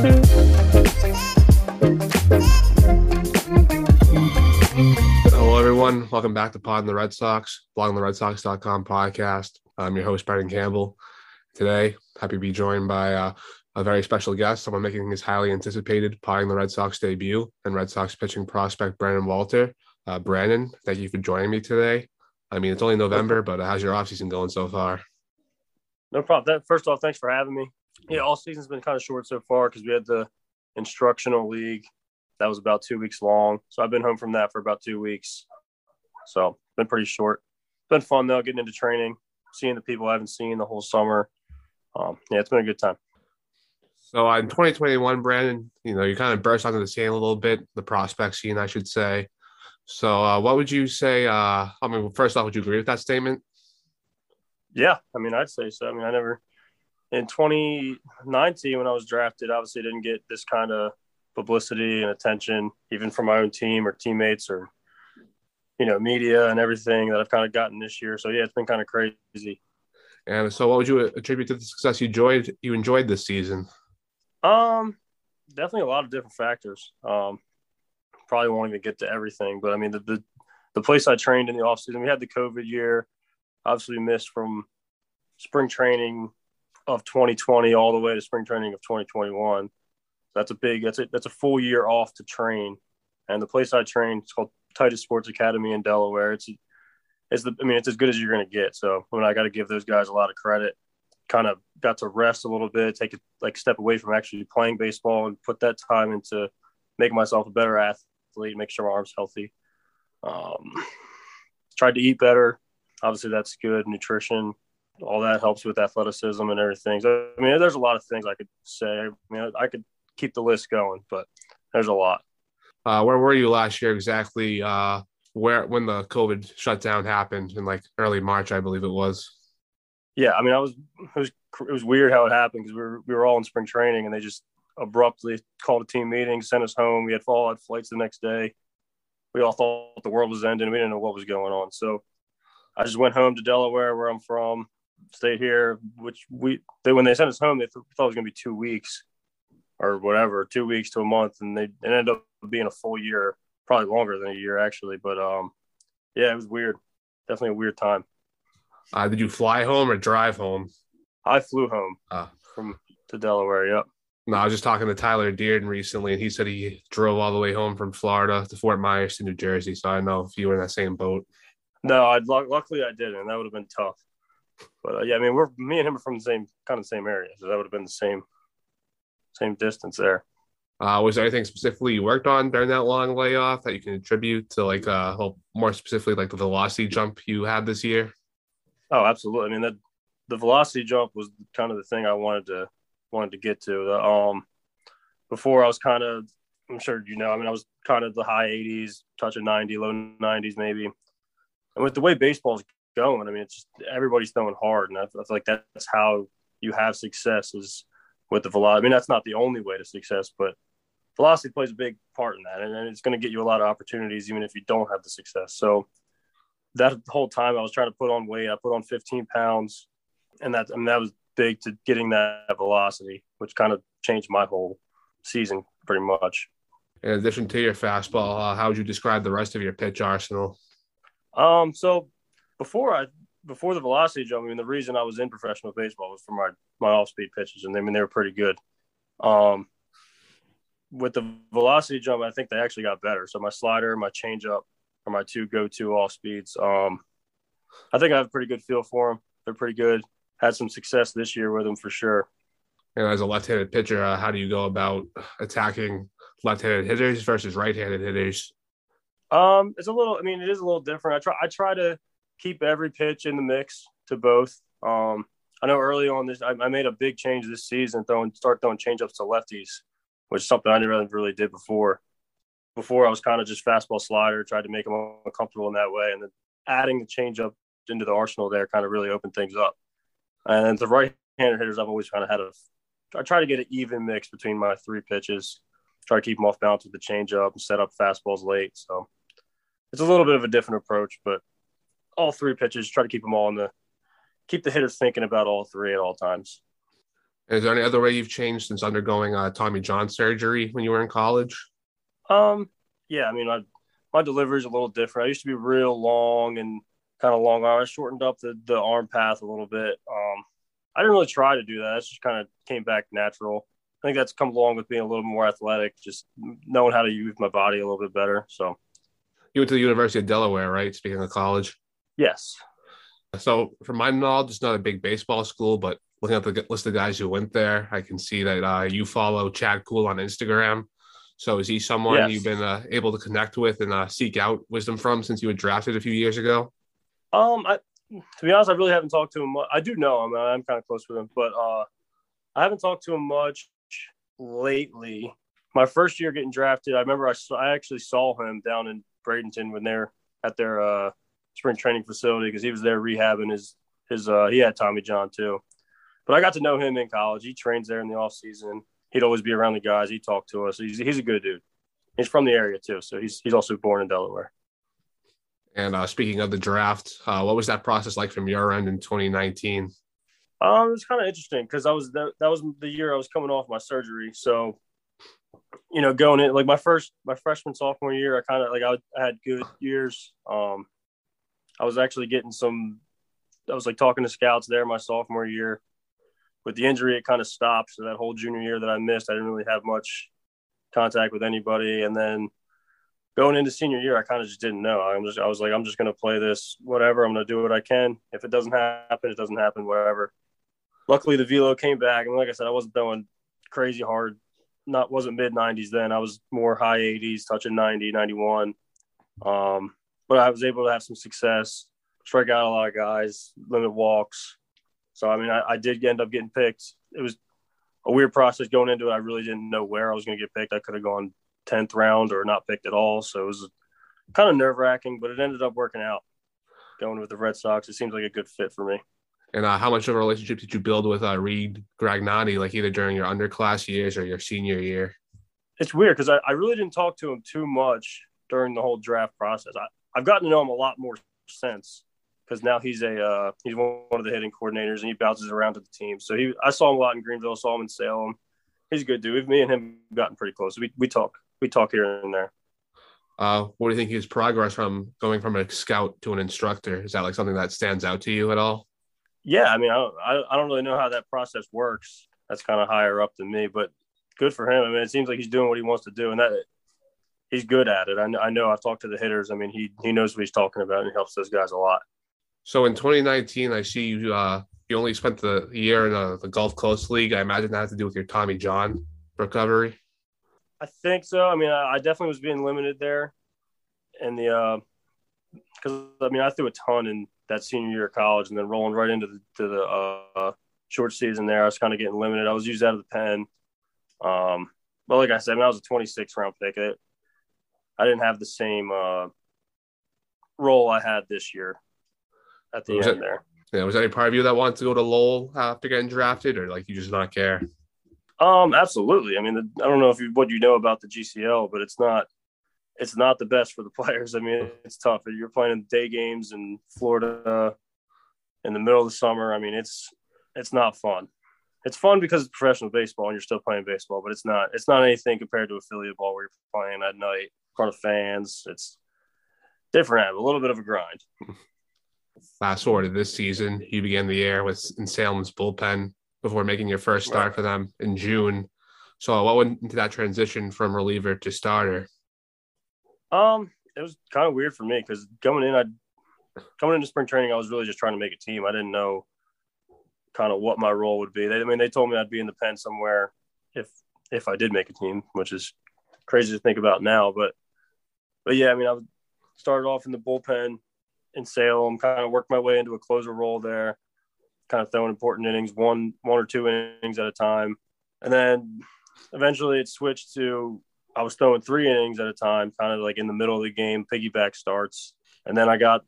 Hello, everyone. Welcome back to Podding the Red Sox, bloggingtheredsox.com podcast. I'm your host, Brendan Campbell. Today, happy to be joined by uh, a very special guest, someone making his highly anticipated Podding the Red Sox debut, and Red Sox pitching prospect Brandon Walter. Uh, Brandon, thank you for joining me today. I mean, it's only November, but how's your offseason going so far? No problem. That, first off, thanks for having me. Yeah, all season's been kind of short so far because we had the instructional league that was about two weeks long. So I've been home from that for about two weeks. So been pretty short. Been fun though, getting into training, seeing the people I haven't seen the whole summer. Um, yeah, it's been a good time. So uh, in 2021, Brandon, you know, you kind of burst onto the scene a little bit, the prospect scene, I should say. So uh, what would you say? Uh, I mean, first off, would you agree with that statement? Yeah, I mean, I'd say so. I mean, I never in 2019 when I was drafted, obviously didn't get this kind of publicity and attention, even from my own team or teammates or you know media and everything that I've kind of gotten this year. So yeah, it's been kind of crazy. And so, what would you attribute to the success you enjoyed you enjoyed this season? Um, definitely a lot of different factors. Um, probably won't even get to everything, but I mean the the, the place I trained in the off season, we had the COVID year. Obviously, missed from spring training of 2020 all the way to spring training of 2021. That's a big. That's a that's a full year off to train. And the place I trained, it's called Titus Sports Academy in Delaware. It's it's the. I mean, it's as good as you're going to get. So I mean I got to give those guys a lot of credit. Kind of got to rest a little bit, take a like step away from actually playing baseball, and put that time into making myself a better athlete, make sure my arms healthy. Um, tried to eat better. Obviously, that's good. Nutrition, all that helps with athleticism and everything. So, I mean, there's a lot of things I could say. I mean, I could keep the list going, but there's a lot. Uh, where were you last year exactly? Uh, where when the COVID shutdown happened in like early March, I believe it was. Yeah, I mean, I was it was it was weird how it happened because we were we were all in spring training and they just abruptly called a team meeting, sent us home. We had fall out flights the next day. We all thought the world was ending. We didn't know what was going on. So I just went home to Delaware, where I'm from, stayed here. Which we they, when they sent us home, they th- thought it was going to be two weeks or whatever, two weeks to a month, and they it ended up being a full year, probably longer than a year actually. But um, yeah, it was weird. Definitely a weird time. Uh, did you fly home or drive home? I flew home uh. from to Delaware. Yep. No, I was just talking to Tyler Dearden recently, and he said he drove all the way home from Florida to Fort Myers to New Jersey. So I know if you were in that same boat. No, I luckily I didn't. That would have been tough. But uh, yeah, I mean, we're me and him are from the same kind of same area, so that would have been the same same distance there. Uh, was there anything specifically you worked on during that long layoff that you can attribute to like uh more specifically like the velocity jump you had this year? Oh, absolutely. I mean that the velocity jump was kind of the thing I wanted to wanted to get to. The, Um, before I was kind of, I'm sure you know, I mean, I was kind of the high 80s, touch touching 90, low 90s maybe. And with the way baseball's going, I mean, it's just everybody's throwing hard, and I feel like that's how you have success is with the velocity. I mean, that's not the only way to success, but velocity plays a big part in that, and, and it's going to get you a lot of opportunities, even if you don't have the success. So that whole time, I was trying to put on weight. I put on 15 pounds, and that I mean, that was big to getting that velocity, which kind of changed my whole season pretty much. In addition to your fastball, uh, how would you describe the rest of your pitch arsenal? Um, so before I before the velocity jump, I mean, the reason I was in professional baseball was for my my off speed pitches, and I mean they were pretty good. Um, with the velocity jump, I think they actually got better. So my slider, my changeup are my two go to off speeds. Um, I think I have a pretty good feel for them. They're pretty good. Had some success this year with them for sure. And as a left-handed pitcher, uh, how do you go about attacking left-handed hitters versus right-handed hitters? Um, it's a little. I mean, it is a little different. I try. I try to keep every pitch in the mix to both. Um, I know early on this, I, I, made a big change this season, throwing start throwing changeups to lefties, which is something I never really did before. Before I was kind of just fastball slider, tried to make them uncomfortable in that way, and then adding the changeup into the arsenal there kind of really opened things up. And then the right-handed hitters, I've always kind of had a. I try to get an even mix between my three pitches. Try to keep them off balance with the changeup and set up fastballs late. So it's a little bit of a different approach, but all three pitches. Try to keep them all in the keep the hitters thinking about all three at all times. Is there any other way you've changed since undergoing uh, Tommy John surgery when you were in college? Um, yeah, I mean, I, my delivery is a little different. I used to be real long and kind of long arm. I shortened up the, the arm path a little bit. Um, I didn't really try to do that. It just kind of came back natural. I think that's come along with being a little more athletic, just knowing how to use my body a little bit better. So, you went to the University of Delaware, right? Speaking of college. Yes. So, from my knowledge, it's not a big baseball school, but looking at the list of guys who went there, I can see that uh, you follow Chad Kuhl on Instagram. So, is he someone yes. you've been uh, able to connect with and uh, seek out wisdom from since you were drafted a few years ago? Um, I, to be honest, I really haven't talked to him. Much. I do know him. I'm kind of close with him, but uh, I haven't talked to him much lately. My first year getting drafted, I remember I, saw, I actually saw him down in Bradenton when they're at their uh, spring training facility because he was there rehabbing his his uh, he had Tommy John too. But I got to know him in college. He trains there in the off season. He'd always be around the guys. He talked to us. He's he's a good dude. He's from the area too, so he's he's also born in Delaware. And uh, speaking of the draft, uh, what was that process like from your end in 2019? Um, it was kind of interesting because I was that, that was the year I was coming off my surgery. So, you know, going in like my first my freshman sophomore year, I kind of like I, I, had good years. Um, I was actually getting some. I was like talking to scouts there my sophomore year. With the injury, it kind of stopped. So that whole junior year that I missed, I didn't really have much contact with anybody. And then going into senior year, I kind of just didn't know. I'm just I was like, I'm just gonna play this, whatever. I'm gonna do what I can. If it doesn't happen, it doesn't happen. Whatever luckily the velo came back and like i said i wasn't throwing crazy hard not wasn't mid 90s then i was more high 80s touching 90 91 um, but i was able to have some success strike out a lot of guys limit walks. So i mean I, I did end up getting picked. It was a weird process going into it. I really didn't know where i was going to get picked. I could have gone 10th round or not picked at all. So it was kind of nerve wracking but it ended up working out. Going with the red sox it seems like a good fit for me. And uh, how much of a relationship did you build with uh, Reed Gragnani, like either during your underclass years or your senior year? It's weird because I, I, really didn't talk to him too much during the whole draft process. I, have gotten to know him a lot more since because now he's a uh, he's one of the hitting coordinators and he bounces around to the team. So he I saw him a lot in Greenville, saw him in Salem. He's a good dude. Me and him gotten pretty close. We we talk we talk here and there. Uh, what do you think his progress from going from a scout to an instructor? Is that like something that stands out to you at all? yeah, I mean, I don't, I don't really know how that process works. That's kind of higher up than me, but good for him. I mean, it seems like he's doing what he wants to do, and that he's good at it. I know, I know I've talked to the hitters. I mean, he he knows what he's talking about, and he helps those guys a lot. So in 2019, I see you. Uh, you only spent the year in uh, the Gulf Coast League. I imagine that has to do with your Tommy John recovery. I think so. I mean, I, I definitely was being limited there, and the because uh, I mean, I threw a ton in that senior year of college and then rolling right into the, to the uh, short season there. I was kind of getting limited. I was used out of the pen. Um, but like I said, I, mean, I was a 26 round pick. It, I didn't have the same uh, role I had this year at the was end there. Yeah, was there any part of you that wanted to go to Lowell after getting drafted, or like you just not care? Um, absolutely. I mean, the, I don't know if you, what you know about the GCL, but it's not it's not the best for the players. I mean, it's tough. You're playing day games in Florida in the middle of the summer. I mean, it's it's not fun. It's fun because it's professional baseball and you're still playing baseball, but it's not it's not anything compared to affiliate ball where you're playing at night front of fans. It's different, a little bit of a grind. Fast forward to this season, you began the year with in Salem's bullpen before making your first start right. for them in June. So, what went into that transition from reliever to starter? Um, it was kind of weird for me because coming in, I coming into spring training, I was really just trying to make a team. I didn't know kind of what my role would be. They, I mean, they told me I'd be in the pen somewhere if if I did make a team, which is crazy to think about now. But but yeah, I mean, I started off in the bullpen in Salem, kind of worked my way into a closer role there, kind of throwing important innings, one one or two innings at a time, and then eventually it switched to I was throwing three innings at a time, kind of like in the middle of the game, piggyback starts. And then I got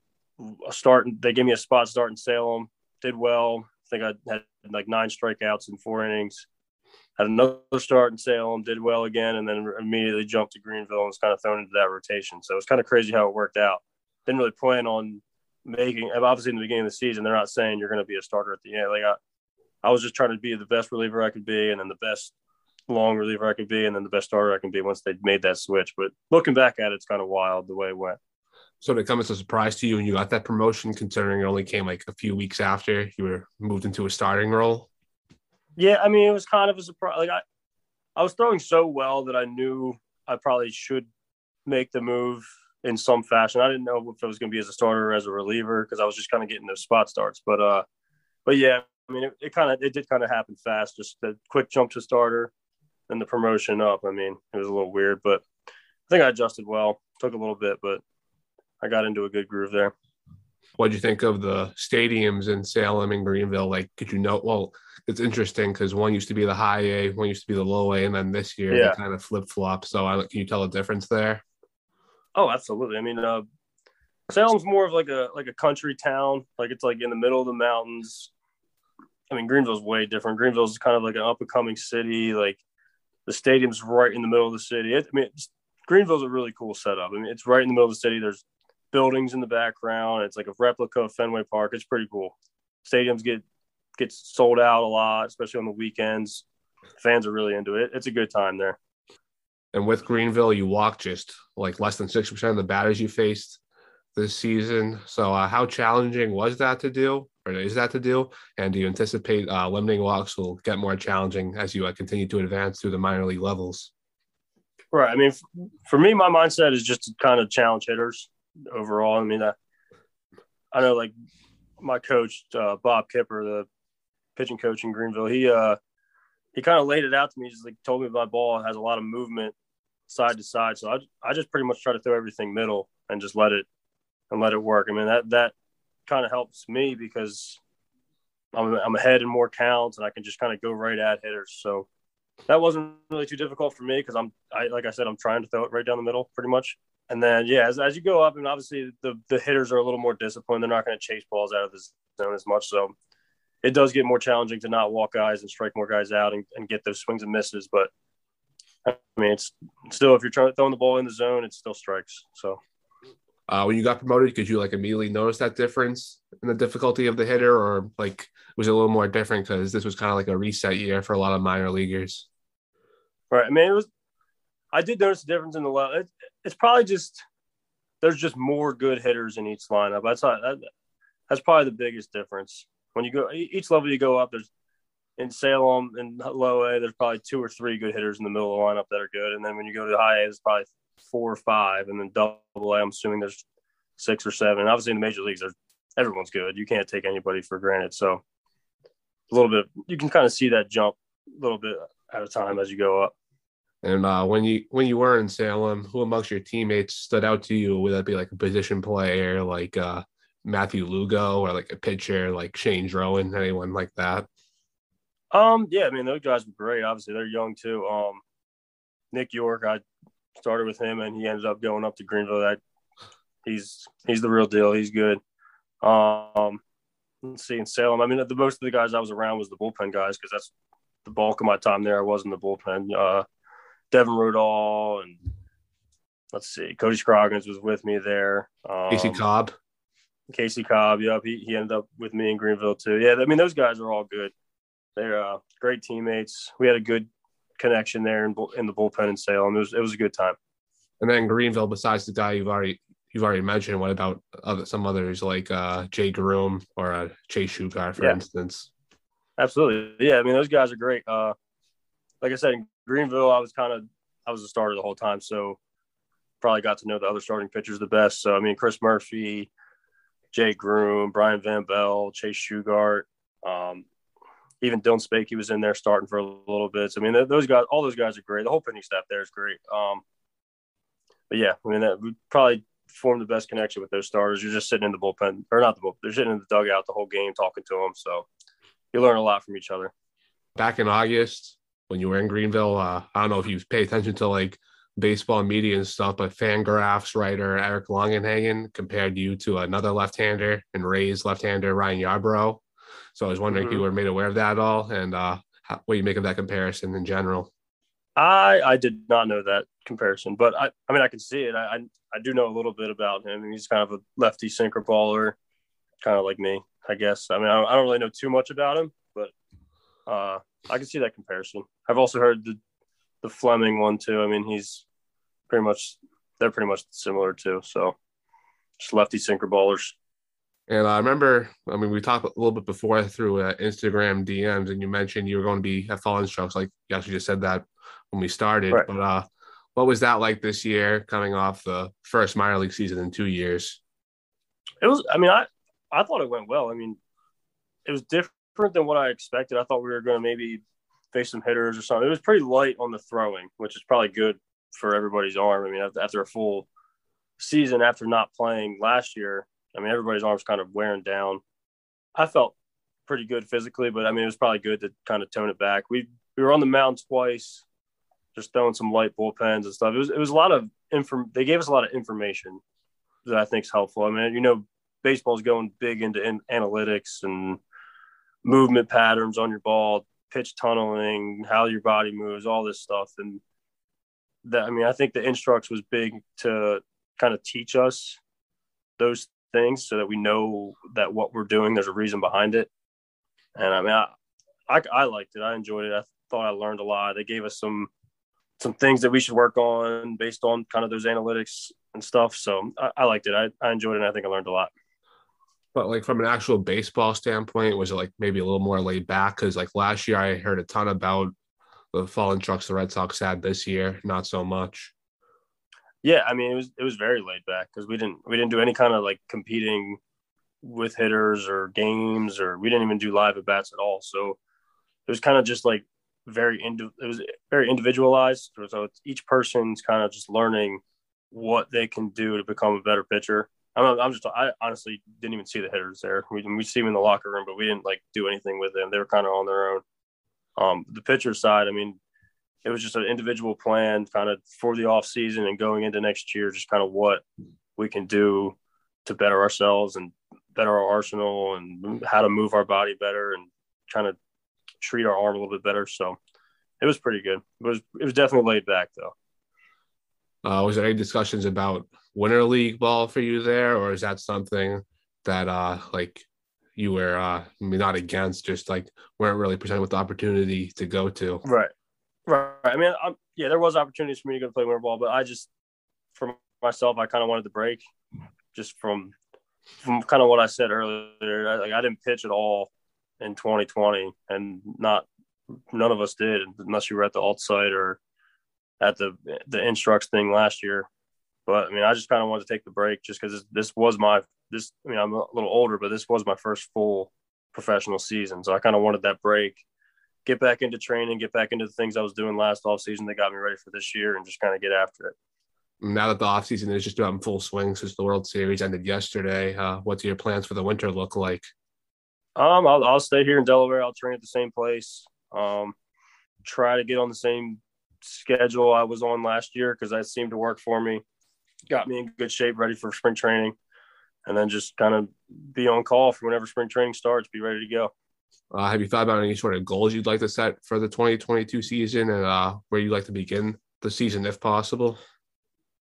a start. They gave me a spot start in Salem. Did well. I think I had like nine strikeouts in four innings. Had another start in Salem. Did well again, and then immediately jumped to Greenville and was kind of thrown into that rotation. So it was kind of crazy how it worked out. Didn't really plan on making. Obviously, in the beginning of the season, they're not saying you're going to be a starter at the end. Like I, I was just trying to be the best reliever I could be, and then the best long reliever I could be, and then the best starter I can be once they made that switch. But looking back at it, it's kind of wild the way it went. So did it come as a surprise to you when you got that promotion, considering it only came like a few weeks after you were moved into a starting role? Yeah, I mean, it was kind of a surprise. Like I, I was throwing so well that I knew I probably should make the move in some fashion. I didn't know if it was going to be as a starter or as a reliever because I was just kind of getting those spot starts. But uh, but yeah, I mean, it, it kind of it did kind of happen fast. Just the quick jump to starter, and the promotion up. I mean, it was a little weird, but I think I adjusted well. Took a little bit, but I got into a good groove there. What do you think of the stadiums in Salem and Greenville? Like, could you know? Well, it's interesting because one used to be the high A, one used to be the low A, and then this year yeah. they kind of flip flop. So, I, can you tell the difference there? Oh, absolutely. I mean, uh, Salem's more of like a like a country town. Like it's like in the middle of the mountains. I mean, Greenville's way different. Greenville's kind of like an up and coming city. Like the stadium's right in the middle of the city. It, I mean, Greenville's a really cool setup. I mean, it's right in the middle of the city. There's buildings in the background. It's like a replica of Fenway Park. It's pretty cool. Stadiums get gets sold out a lot, especially on the weekends. Fans are really into it. It's a good time there. And with Greenville, you walk just like less than six percent of the batters you faced this season. So, uh, how challenging was that to do, or is that to do? And do you anticipate uh, limiting walks will get more challenging as you uh, continue to advance through the minor league levels? Right. I mean, for me, my mindset is just to kind of challenge hitters overall. I mean, I, I know like my coach, uh, Bob Kipper, the pitching coach in Greenville, he, uh, he kind of laid it out to me. Just like told me my ball has a lot of movement side to side. So I, I just pretty much try to throw everything middle and just let it and let it work. I mean that that kind of helps me because I'm I'm ahead in more counts and I can just kind of go right at hitters. So that wasn't really too difficult for me because I'm I like I said I'm trying to throw it right down the middle pretty much. And then yeah, as, as you go up and obviously the the hitters are a little more disciplined. They're not going to chase balls out of the zone as much. So it does get more challenging to not walk guys and strike more guys out and, and get those swings and misses. But I mean, it's still if you're trying throwing the ball in the zone, it still strikes. So. Uh, when you got promoted, could you like immediately notice that difference in the difficulty of the hitter, or like was it a little more different because this was kind of like a reset year for a lot of minor leaguers? Right. I mean, it was. I did notice a difference in the level. It, it's probably just there's just more good hitters in each lineup. That's not that, that's probably the biggest difference. When you go each level you go up, there's in Salem and low A, there's probably two or three good hitters in the middle of the lineup that are good. And then when you go to the high A, there's probably four or five. And then double A, I'm assuming there's six or seven. And obviously in the major leagues, there's everyone's good. You can't take anybody for granted. So a little bit, you can kind of see that jump a little bit at a time as you go up. And uh, when you when you were in Salem, who amongst your teammates stood out to you? Would that be like a position player like uh, Matthew Lugo or like a pitcher like Shane Drohan, anyone like that? Um, yeah, I mean those guys were great. Obviously, they're young too. Um, Nick Yorke, I started with him, and he ended up going up to Greenville. That he's he's the real deal. He's good. Um, let's see in Salem. I mean, the most of the guys I was around was the bullpen guys because that's the bulk of my time there. I was in the bullpen. Uh, Devin Rodall and let's see, Cody Scroggins was with me there. Um, Casey Cobb. Casey Cobb. Yep, he he ended up with me in Greenville too. Yeah, I mean those guys are all good. They're uh, great teammates. We had a good connection there in, in the bullpen in Salem. It was it was a good time. And then Greenville, besides the guy you've already you've already mentioned, what about other, some others like uh, Jay Groome or uh, Chase Shugart, for yeah. instance? Absolutely, yeah. I mean, those guys are great. Uh, like I said, in Greenville, I was kind of I was a starter the whole time, so probably got to know the other starting pitchers the best. So I mean, Chris Murphy, Jay Groome, Brian Van Bell, Chase Shugart. Um, even Dylan Spacke was in there starting for a little bit. So, I mean, those guys, all those guys are great. The whole pitching staff there is great. Um, but yeah, I mean, that we probably formed the best connection with those starters. You're just sitting in the bullpen, or not the bullpen, they're sitting in the dugout the whole game talking to them. So you learn a lot from each other. Back in August, when you were in Greenville, uh, I don't know if you pay attention to like baseball media and stuff, but Fangraphs writer Eric Longenhagen compared you to another left-hander and Rays left-hander Ryan Yarbrough. So I was wondering mm-hmm. if you were made aware of that at all and uh, how, what you make of that comparison in general. I I did not know that comparison, but I I mean I can see it. I I, I do know a little bit about him. He's kind of a lefty sinker baller, kind of like me, I guess. I mean I don't, I don't really know too much about him, uh, I can see that comparison. I've also heard the the Fleming one too. I mean, he's pretty much they're pretty much similar too. So just lefty sinker ballers. And I remember, I mean, we talked a little bit before through uh, Instagram DMs, and you mentioned you were going to be at fall instructs. Like you actually just said that when we started. Right. But uh, what was that like this year, coming off the first minor league season in two years? It was. I mean, I I thought it went well. I mean, it was different than what I expected. I thought we were going to maybe face some hitters or something. It was pretty light on the throwing, which is probably good for everybody's arm. I mean, after a full season after not playing last year, I mean, everybody's arms kind of wearing down. I felt pretty good physically, but I mean, it was probably good to kind of tone it back. We we were on the mound twice, just throwing some light bullpens and stuff. It was it was a lot of inform. They gave us a lot of information that I think is helpful. I mean, you know, baseball's going big into in- analytics and movement patterns on your ball, pitch tunneling, how your body moves, all this stuff, and that I mean, I think the instructs was big to kind of teach us those things so that we know that what we're doing there's a reason behind it. And i mean i i, I liked it. I enjoyed it. I thought i learned a lot. They gave us some some things that we should work on based on kind of those analytics and stuff. So i, I liked it. I, I enjoyed it and i think i learned a lot but like from an actual baseball standpoint was it like maybe a little more laid back because like last year i heard a ton about the fall instructs the red sox had this year not so much yeah, I mean it was it was very laid back because we didn't we didn't do any kind of like competing with hitters or games or we didn't even do live at bats at all. So it was kind of just like very indi- it was very individualized. So each person's kind of just learning what they can do to become a better pitcher. I'm, I'm just I honestly didn't even see the hitters there. We we see them in the locker room, but we didn't like do anything with them. They were kind of on their own. Um, the pitcher side, I mean, it was just an individual plan kind of for the off season and going into next year, just kind of what we can do to better ourselves and better our arsenal and how to move our body better and kind of treat our arm a little bit better. So it was pretty good. It was it was definitely laid back though. Uh, was there any discussions about winter league ball for you there, or is that something that uh like you were uh not against, just like weren't really presented with the opportunity to go to? Right. Right. I mean, I'm, yeah, there was opportunities for me to go play winter ball, but I just, for myself, I kind of wanted the break, just from from kind of what I said earlier. I, like I didn't pitch at all in 2020, and not none of us did, unless you were at the alt site or at the the instructs thing last year. But I mean, I just kind of wanted to take the break just because this, this was my this. I mean, I'm a little older, but this was my first full professional season, so I kind of wanted that break get back into training, get back into the things I was doing last off season that got me ready for this year, and just kind of get after it. Now that the off season is just about in full swing since the World Series ended yesterday, uh, what do your plans for the winter look like? Um, I'll, I'll stay here in Delaware. I'll train at the same place. Um, try to get on the same schedule I was on last year because that seemed to work for me. Got me in good shape, ready for spring training, and then just kind of be on call for whenever spring training starts. Be ready to go. Uh, have you thought about any sort of goals you'd like to set for the 2022 season and uh, where you'd like to begin the season if possible?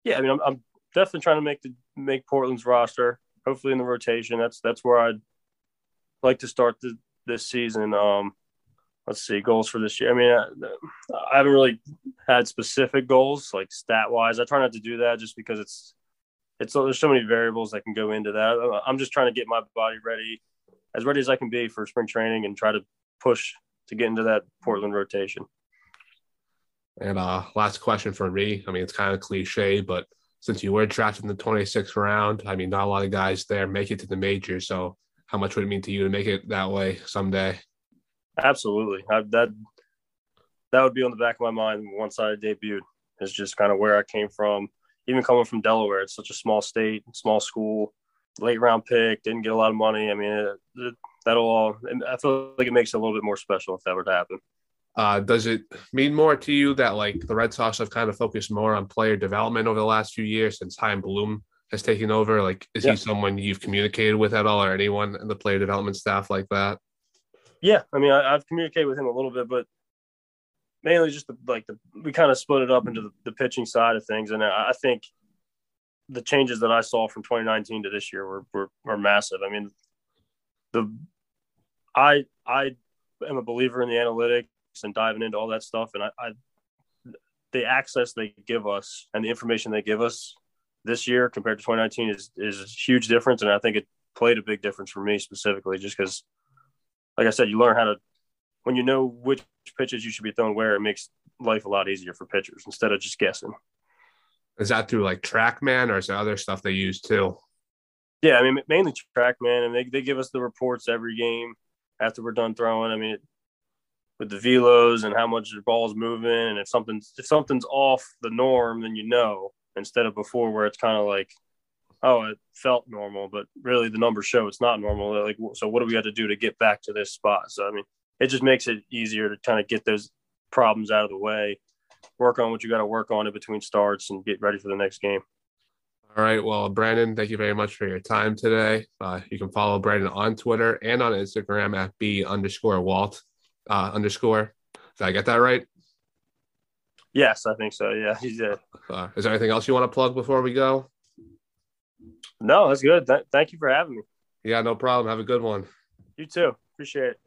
Yeah, I mean, I'm, I'm definitely trying to make the make Portland's roster. Hopefully in the rotation. That's that's where I'd like to start the, this season. Um, let's see goals for this year. I mean, I, I haven't really had specific goals like stat wise. I try not to do that just because it's it's there's so many variables that can go into that. I'm just trying to get my body ready as ready as I can be for spring training and try to push to get into that Portland rotation. And uh, last question for me. I mean, it's kind of cliche, but since you were drafted in the 26th round, I mean, not a lot of guys there make it to the major. So, how much would it mean to you to make it that way someday? Absolutely. I, that that would be on the back of my mind once I debuted. Is just kind of where I came from. Even coming from Delaware, it's such a small state, small school late round pick, didn't get a lot of money. I mean, it, it, that'll all, I feel like it makes it a little bit more special if that were to happen. Uh, does it mean more to you that like the Red Sox have kind of focused more on player development over the last few years since Chaim Bloom has taken over? Like, is yeah. he someone you've communicated with at all, or anyone in the player development staff like that? Yeah, I mean, I, have communicated with him a little bit, but mainly just the, like the we kind of split it up into the, the pitching side of things, and I, I think the changes that I saw from 2019 to this year were, were, were massive. I mean, the I I am a believer in the analytics and diving into all that stuff. And I, I the access they give us and the information they give us this year compared to 2019 is is a huge difference, and I think it played a big difference for me specifically, just because, like I said, you learn how to when you know which pitches you should be throwing where, it makes life a lot easier for pitchers instead of just guessing. Is that through like TrackMan or is there other stuff they use too? Yeah, I mean mainly TrackMan, and they they give us the reports every game after we're done throwing. I mean, with the velos and how much the ball's moving, and if something's if something's off the norm, then you know instead of before where it's kind of like, oh, it felt normal, but really the numbers show it's not normal. Like, so what do we have to do to get back to this spot? So I mean, it just makes it easier to kind of get those problems out of the way, work on what you got to work on in between starts, and get ready for the next game. All right. Well, Brandon, thank you very much for your time today. Uh, you can follow Brandon on Twitter and on Instagram at B underscore Walt uh, underscore. Did I get that right? Yes, I think so. Yeah, he did. Uh, is there anything else you want to plug before we go? No, that's good. Th- thank you for having me. Yeah, no problem. Have a good one. You too. Appreciate it.